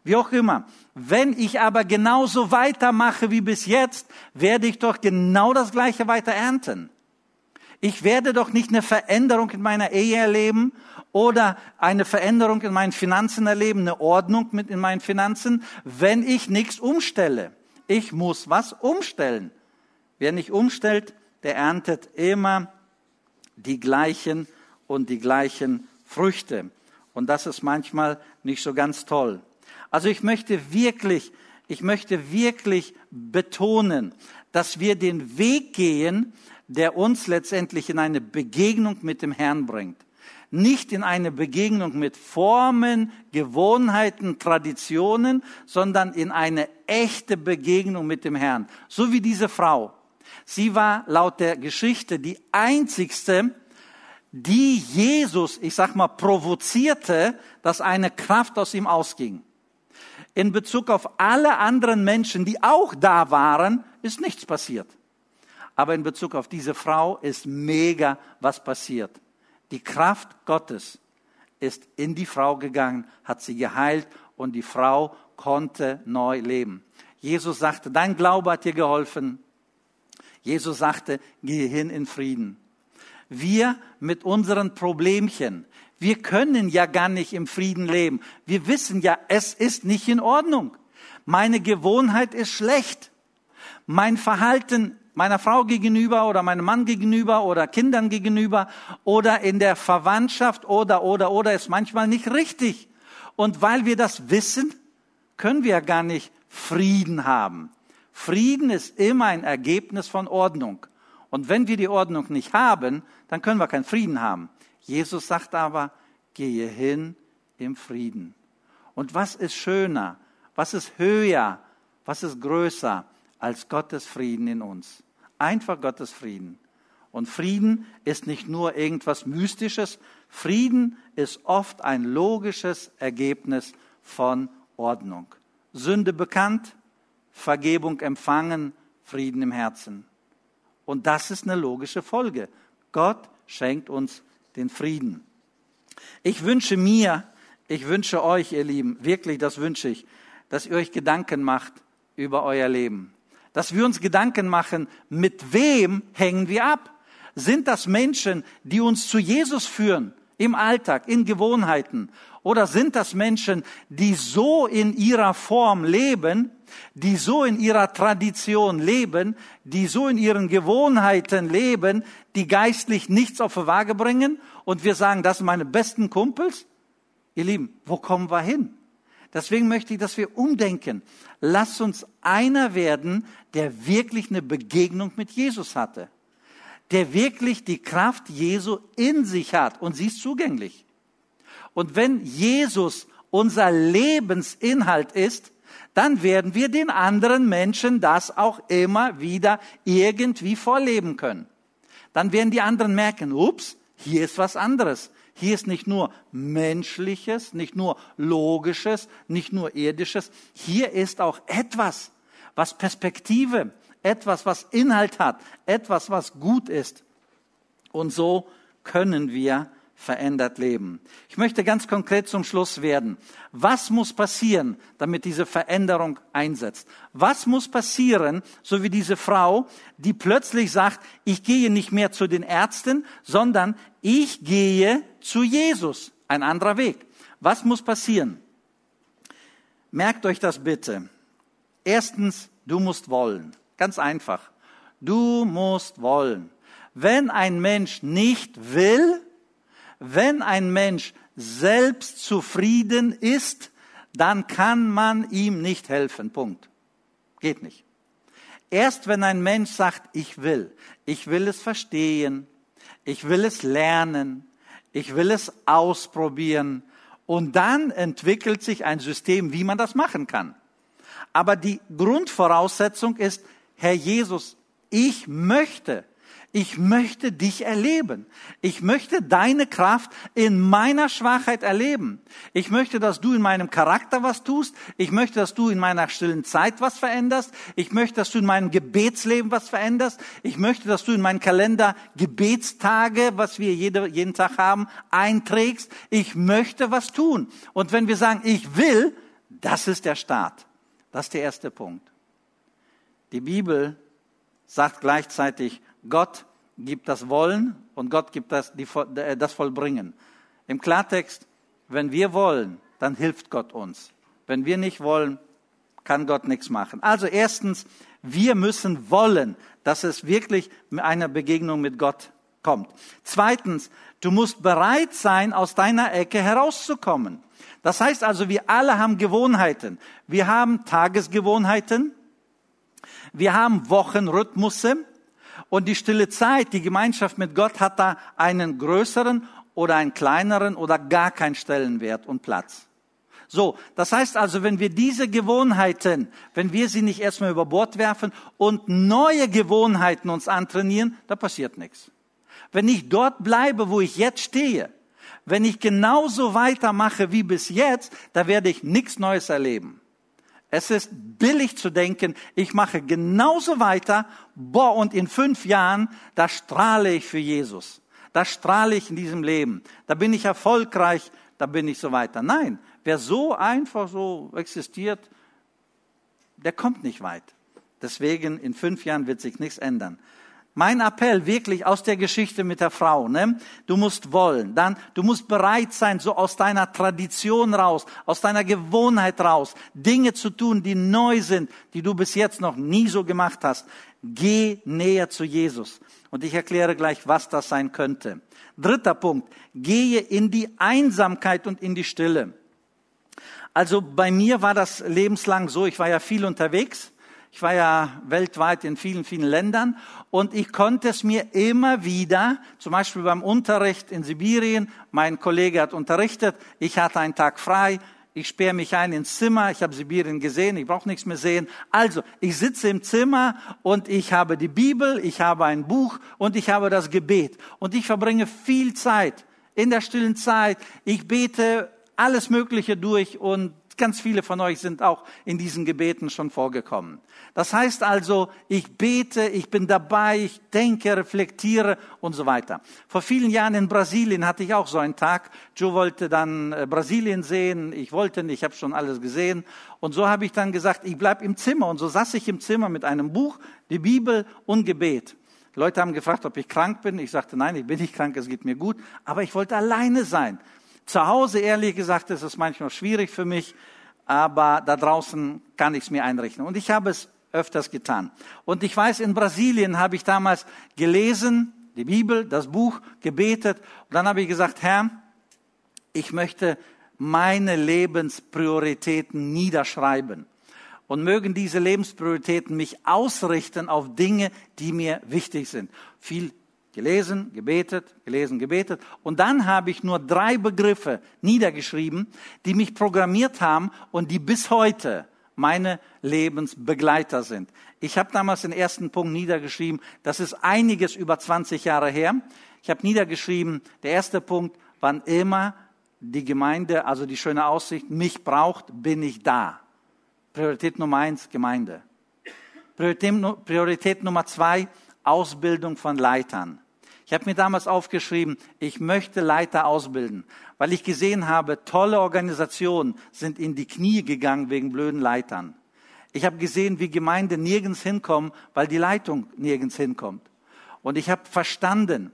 Wie auch immer. Wenn ich aber genauso weitermache wie bis jetzt, werde ich doch genau das Gleiche weiter ernten. Ich werde doch nicht eine Veränderung in meiner Ehe erleben oder eine Veränderung in meinen Finanzen erleben, eine Ordnung mit in meinen Finanzen, wenn ich nichts umstelle. Ich muss was umstellen. Wer nicht umstellt, der erntet immer die gleichen und die gleichen Früchte. Und das ist manchmal nicht so ganz toll. Also ich möchte wirklich, ich möchte wirklich betonen, dass wir den Weg gehen, der uns letztendlich in eine Begegnung mit dem Herrn bringt nicht in eine Begegnung mit Formen, Gewohnheiten, Traditionen, sondern in eine echte Begegnung mit dem Herrn. So wie diese Frau. Sie war laut der Geschichte die einzigste, die Jesus, ich sag mal, provozierte, dass eine Kraft aus ihm ausging. In Bezug auf alle anderen Menschen, die auch da waren, ist nichts passiert. Aber in Bezug auf diese Frau ist mega was passiert. Die Kraft Gottes ist in die Frau gegangen, hat sie geheilt und die Frau konnte neu leben. Jesus sagte, dein Glaube hat dir geholfen. Jesus sagte, gehe hin in Frieden. Wir mit unseren Problemchen, wir können ja gar nicht im Frieden leben. Wir wissen ja, es ist nicht in Ordnung. Meine Gewohnheit ist schlecht. Mein Verhalten meiner Frau gegenüber oder meinem Mann gegenüber oder Kindern gegenüber oder in der Verwandtschaft oder, oder, oder ist manchmal nicht richtig. Und weil wir das wissen, können wir gar nicht Frieden haben. Frieden ist immer ein Ergebnis von Ordnung. Und wenn wir die Ordnung nicht haben, dann können wir keinen Frieden haben. Jesus sagt aber, gehe hin im Frieden. Und was ist schöner? Was ist höher? Was ist größer als Gottes Frieden in uns? Einfach Gottes Frieden. Und Frieden ist nicht nur irgendwas Mystisches. Frieden ist oft ein logisches Ergebnis von Ordnung. Sünde bekannt, Vergebung empfangen, Frieden im Herzen. Und das ist eine logische Folge. Gott schenkt uns den Frieden. Ich wünsche mir, ich wünsche euch, ihr Lieben, wirklich, das wünsche ich, dass ihr euch Gedanken macht über euer Leben dass wir uns Gedanken machen, mit wem hängen wir ab? Sind das Menschen, die uns zu Jesus führen im Alltag, in Gewohnheiten? Oder sind das Menschen, die so in ihrer Form leben, die so in ihrer Tradition leben, die so in ihren Gewohnheiten leben, die geistlich nichts auf die Waage bringen und wir sagen, das sind meine besten Kumpels? Ihr Lieben, wo kommen wir hin? Deswegen möchte ich, dass wir umdenken. Lass uns einer werden, der wirklich eine Begegnung mit Jesus hatte. Der wirklich die Kraft Jesu in sich hat und sie ist zugänglich. Und wenn Jesus unser Lebensinhalt ist, dann werden wir den anderen Menschen das auch immer wieder irgendwie vorleben können. Dann werden die anderen merken, ups, hier ist was anderes. Hier ist nicht nur menschliches, nicht nur logisches, nicht nur irdisches. Hier ist auch etwas, was Perspektive, etwas, was Inhalt hat, etwas, was gut ist. Und so können wir verändert leben. Ich möchte ganz konkret zum Schluss werden. Was muss passieren, damit diese Veränderung einsetzt? Was muss passieren, so wie diese Frau, die plötzlich sagt, ich gehe nicht mehr zu den Ärzten, sondern ich gehe zu Jesus. Ein anderer Weg. Was muss passieren? Merkt euch das bitte. Erstens, du musst wollen. Ganz einfach. Du musst wollen. Wenn ein Mensch nicht will, wenn ein Mensch selbst zufrieden ist, dann kann man ihm nicht helfen. Punkt. Geht nicht. Erst wenn ein Mensch sagt, ich will, ich will es verstehen, ich will es lernen, ich will es ausprobieren und dann entwickelt sich ein System, wie man das machen kann. Aber die Grundvoraussetzung ist, Herr Jesus, ich möchte, Ich möchte dich erleben. Ich möchte deine Kraft in meiner Schwachheit erleben. Ich möchte, dass du in meinem Charakter was tust. Ich möchte, dass du in meiner stillen Zeit was veränderst. Ich möchte, dass du in meinem Gebetsleben was veränderst. Ich möchte, dass du in meinen Kalender Gebetstage, was wir jede, jeden Tag haben, einträgst. Ich möchte was tun. Und wenn wir sagen, ich will, das ist der Start. Das ist der erste Punkt. Die Bibel sagt gleichzeitig, Gott gibt das Wollen und Gott gibt das, die, äh, das Vollbringen. Im Klartext, wenn wir wollen, dann hilft Gott uns. Wenn wir nicht wollen, kann Gott nichts machen. Also erstens, wir müssen wollen, dass es wirklich mit einer Begegnung mit Gott kommt. Zweitens, du musst bereit sein, aus deiner Ecke herauszukommen. Das heißt also, wir alle haben Gewohnheiten. Wir haben Tagesgewohnheiten, wir haben Wochenrhythmusse und die stille Zeit, die Gemeinschaft mit Gott hat da einen größeren oder einen kleineren oder gar keinen Stellenwert und Platz. So, das heißt also, wenn wir diese Gewohnheiten, wenn wir sie nicht erstmal über Bord werfen und neue Gewohnheiten uns antrainieren, da passiert nichts. Wenn ich dort bleibe, wo ich jetzt stehe, wenn ich genauso weitermache wie bis jetzt, da werde ich nichts Neues erleben. Es ist billig zu denken, ich mache genauso weiter, boah, und in fünf Jahren, da strahle ich für Jesus. Da strahle ich in diesem Leben. Da bin ich erfolgreich, da bin ich so weiter. Nein, wer so einfach so existiert, der kommt nicht weit. Deswegen in fünf Jahren wird sich nichts ändern. Mein Appell wirklich aus der Geschichte mit der Frau, ne? Du musst wollen, dann, du musst bereit sein, so aus deiner Tradition raus, aus deiner Gewohnheit raus, Dinge zu tun, die neu sind, die du bis jetzt noch nie so gemacht hast. Geh näher zu Jesus. Und ich erkläre gleich, was das sein könnte. Dritter Punkt. Gehe in die Einsamkeit und in die Stille. Also bei mir war das lebenslang so, ich war ja viel unterwegs ich war ja weltweit in vielen, vielen Ländern und ich konnte es mir immer wieder, zum Beispiel beim Unterricht in Sibirien, mein Kollege hat unterrichtet, ich hatte einen Tag frei, ich sperre mich ein ins Zimmer, ich habe Sibirien gesehen, ich brauche nichts mehr sehen. Also, ich sitze im Zimmer und ich habe die Bibel, ich habe ein Buch und ich habe das Gebet. Und ich verbringe viel Zeit in der stillen Zeit. Ich bete alles Mögliche durch und ganz viele von euch sind auch in diesen Gebeten schon vorgekommen. Das heißt also, ich bete, ich bin dabei, ich denke, reflektiere und so weiter. Vor vielen Jahren in Brasilien hatte ich auch so einen Tag. Joe wollte dann äh, Brasilien sehen, ich wollte nicht, ich habe schon alles gesehen. Und so habe ich dann gesagt, ich bleib im Zimmer. Und so saß ich im Zimmer mit einem Buch, die Bibel und Gebet. Leute haben gefragt, ob ich krank bin. Ich sagte, nein, ich bin nicht krank, es geht mir gut. Aber ich wollte alleine sein. Zu Hause, ehrlich gesagt, ist es manchmal schwierig für mich, aber da draußen kann ich es mir einrichten. Und ich habe es öfters getan. Und ich weiß, in Brasilien habe ich damals gelesen, die Bibel, das Buch, gebetet. Und dann habe ich gesagt, Herr, ich möchte meine Lebensprioritäten niederschreiben. Und mögen diese Lebensprioritäten mich ausrichten auf Dinge, die mir wichtig sind. Viel gelesen, gebetet, gelesen, gebetet. Und dann habe ich nur drei Begriffe niedergeschrieben, die mich programmiert haben und die bis heute meine Lebensbegleiter sind. Ich habe damals den ersten Punkt niedergeschrieben, das ist einiges über 20 Jahre her. Ich habe niedergeschrieben, der erste Punkt, wann immer die Gemeinde, also die schöne Aussicht, mich braucht, bin ich da. Priorität Nummer eins, Gemeinde. Priorität, Priorität Nummer zwei, Ausbildung von Leitern. Ich habe mir damals aufgeschrieben, ich möchte Leiter ausbilden, weil ich gesehen habe, tolle Organisationen sind in die Knie gegangen wegen blöden Leitern. Ich habe gesehen, wie Gemeinde nirgends hinkommen, weil die Leitung nirgends hinkommt. Und ich habe verstanden,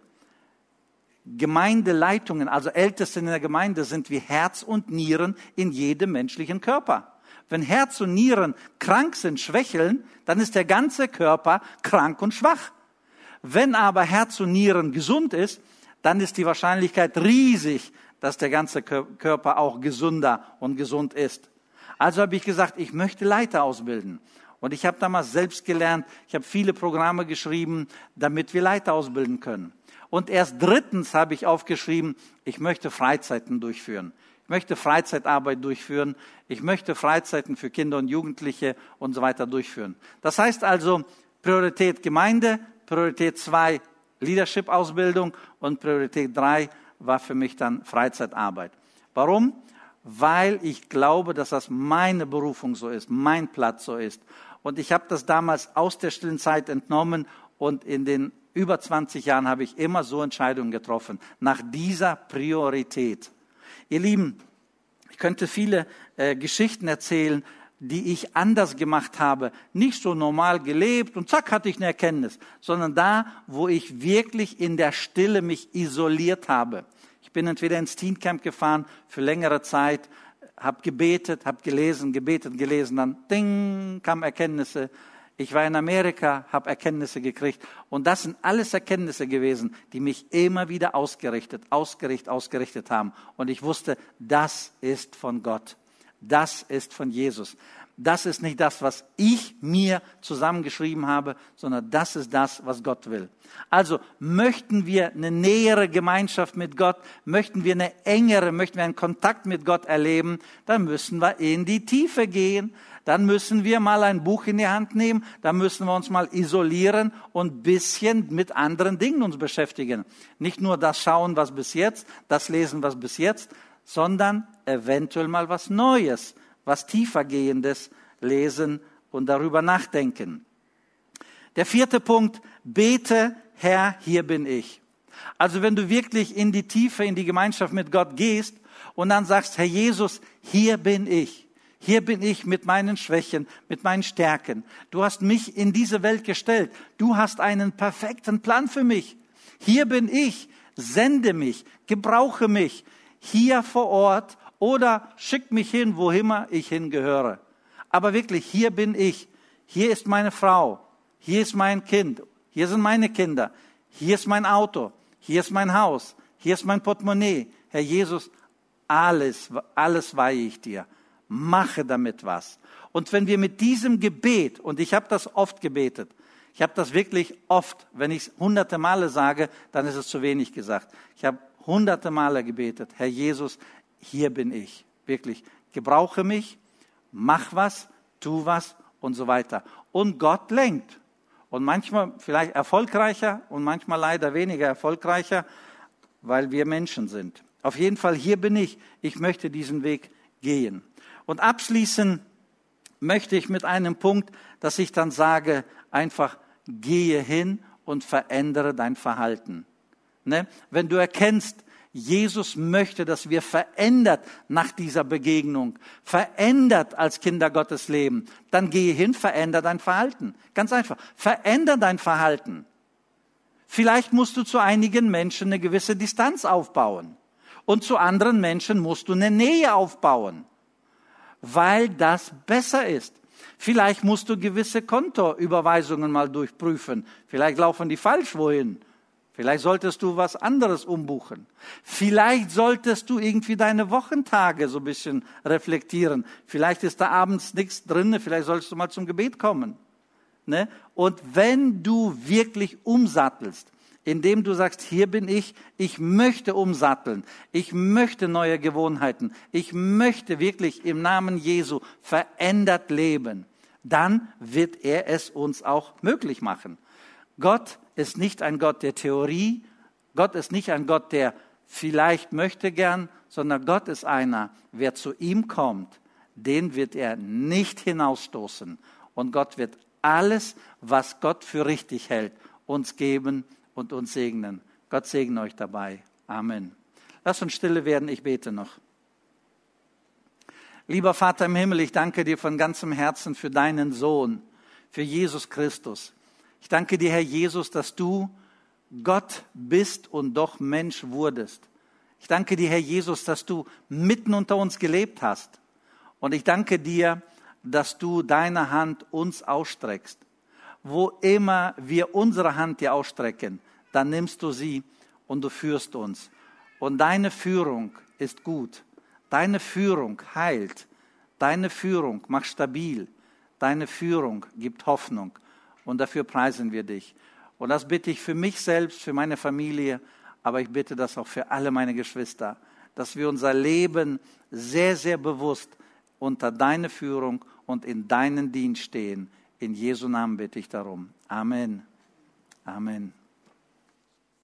Gemeindeleitungen, also Älteste in der Gemeinde, sind wie Herz und Nieren in jedem menschlichen Körper. Wenn Herz und Nieren krank sind, schwächeln, dann ist der ganze Körper krank und schwach. Wenn aber Herz und Nieren gesund ist, dann ist die Wahrscheinlichkeit riesig, dass der ganze Körper auch gesunder und gesund ist. Also habe ich gesagt, ich möchte Leiter ausbilden. Und ich habe damals selbst gelernt, ich habe viele Programme geschrieben, damit wir Leiter ausbilden können. Und erst drittens habe ich aufgeschrieben, ich möchte Freizeiten durchführen. Ich möchte Freizeitarbeit durchführen. Ich möchte Freizeiten für Kinder und Jugendliche und so weiter durchführen. Das heißt also Priorität Gemeinde, Priorität zwei Leadership-Ausbildung und Priorität drei war für mich dann Freizeitarbeit. Warum? Weil ich glaube, dass das meine Berufung so ist, mein Platz so ist. Und ich habe das damals aus der stillen Zeit entnommen und in den über 20 Jahren habe ich immer so Entscheidungen getroffen, nach dieser Priorität. Ihr Lieben, ich könnte viele äh, Geschichten erzählen, die ich anders gemacht habe, nicht so normal gelebt und zack hatte ich eine Erkenntnis, sondern da, wo ich wirklich in der Stille mich isoliert habe. Ich bin entweder ins Teencamp gefahren für längere Zeit, habe gebetet, habe gelesen, gebetet, gelesen, dann ding, kamen Erkenntnisse. Ich war in Amerika, habe Erkenntnisse gekriegt und das sind alles Erkenntnisse gewesen, die mich immer wieder ausgerichtet, ausgerichtet, ausgerichtet haben. Und ich wusste, das ist von Gott. Das ist von Jesus. Das ist nicht das, was ich mir zusammengeschrieben habe, sondern das ist das, was Gott will. Also möchten wir eine nähere Gemeinschaft mit Gott, möchten wir eine engere, möchten wir einen Kontakt mit Gott erleben, dann müssen wir in die Tiefe gehen. Dann müssen wir mal ein Buch in die Hand nehmen, dann müssen wir uns mal isolieren und bisschen mit anderen Dingen uns beschäftigen. Nicht nur das schauen, was bis jetzt, das lesen, was bis jetzt, sondern eventuell mal was Neues, was tiefergehendes lesen und darüber nachdenken. Der vierte Punkt, bete, Herr, hier bin ich. Also wenn du wirklich in die Tiefe, in die Gemeinschaft mit Gott gehst und dann sagst, Herr Jesus, hier bin ich. Hier bin ich mit meinen Schwächen, mit meinen Stärken. Du hast mich in diese Welt gestellt. Du hast einen perfekten Plan für mich. Hier bin ich. Sende mich, gebrauche mich hier vor Ort oder schick mich hin, wo immer ich hingehöre. Aber wirklich, hier bin ich. Hier ist meine Frau. Hier ist mein Kind. Hier sind meine Kinder. Hier ist mein Auto. Hier ist mein Haus. Hier ist mein Portemonnaie. Herr Jesus, alles, alles weihe ich dir. Mache damit was. Und wenn wir mit diesem Gebet, und ich habe das oft gebetet, ich habe das wirklich oft, wenn ich es hunderte Male sage, dann ist es zu wenig gesagt. Ich habe hunderte Male gebetet, Herr Jesus, hier bin ich. Wirklich, gebrauche mich, mach was, tu was und so weiter. Und Gott lenkt. Und manchmal vielleicht erfolgreicher und manchmal leider weniger erfolgreicher, weil wir Menschen sind. Auf jeden Fall, hier bin ich. Ich möchte diesen Weg gehen. Und abschließen möchte ich mit einem Punkt, dass ich dann sage, einfach gehe hin und verändere dein Verhalten. Ne? Wenn du erkennst, Jesus möchte, dass wir verändert nach dieser Begegnung, verändert als Kinder Gottes leben, dann gehe hin, veränder dein Verhalten. Ganz einfach. Veränder dein Verhalten. Vielleicht musst du zu einigen Menschen eine gewisse Distanz aufbauen. Und zu anderen Menschen musst du eine Nähe aufbauen. Weil das besser ist. Vielleicht musst du gewisse Kontoüberweisungen mal durchprüfen. Vielleicht laufen die falsch wohin. Vielleicht solltest du was anderes umbuchen. Vielleicht solltest du irgendwie deine Wochentage so ein bisschen reflektieren. Vielleicht ist da abends nichts drin, vielleicht solltest du mal zum Gebet kommen. Ne? Und wenn du wirklich umsattelst, indem du sagst, hier bin ich, ich möchte umsatteln, ich möchte neue Gewohnheiten, ich möchte wirklich im Namen Jesu verändert leben, dann wird er es uns auch möglich machen. Gott ist nicht ein Gott der Theorie, Gott ist nicht ein Gott, der vielleicht möchte gern, sondern Gott ist einer, wer zu ihm kommt, den wird er nicht hinausstoßen. Und Gott wird alles, was Gott für richtig hält, uns geben und uns segnen. Gott segne euch dabei. Amen. Lass uns stille werden, ich bete noch. Lieber Vater im Himmel, ich danke dir von ganzem Herzen für deinen Sohn, für Jesus Christus. Ich danke dir, Herr Jesus, dass du Gott bist und doch Mensch wurdest. Ich danke dir, Herr Jesus, dass du mitten unter uns gelebt hast. Und ich danke dir, dass du deine Hand uns ausstreckst. Wo immer wir unsere Hand dir ausstrecken, dann nimmst du sie und du führst uns. Und deine Führung ist gut. Deine Führung heilt. Deine Führung macht stabil. Deine Führung gibt Hoffnung und dafür preisen wir dich. Und das bitte ich für mich selbst, für meine Familie, aber ich bitte das auch für alle meine Geschwister, dass wir unser Leben sehr, sehr bewusst unter deine Führung und in deinen Dienst stehen. In Jesu Namen bitte ich darum. Amen. Amen.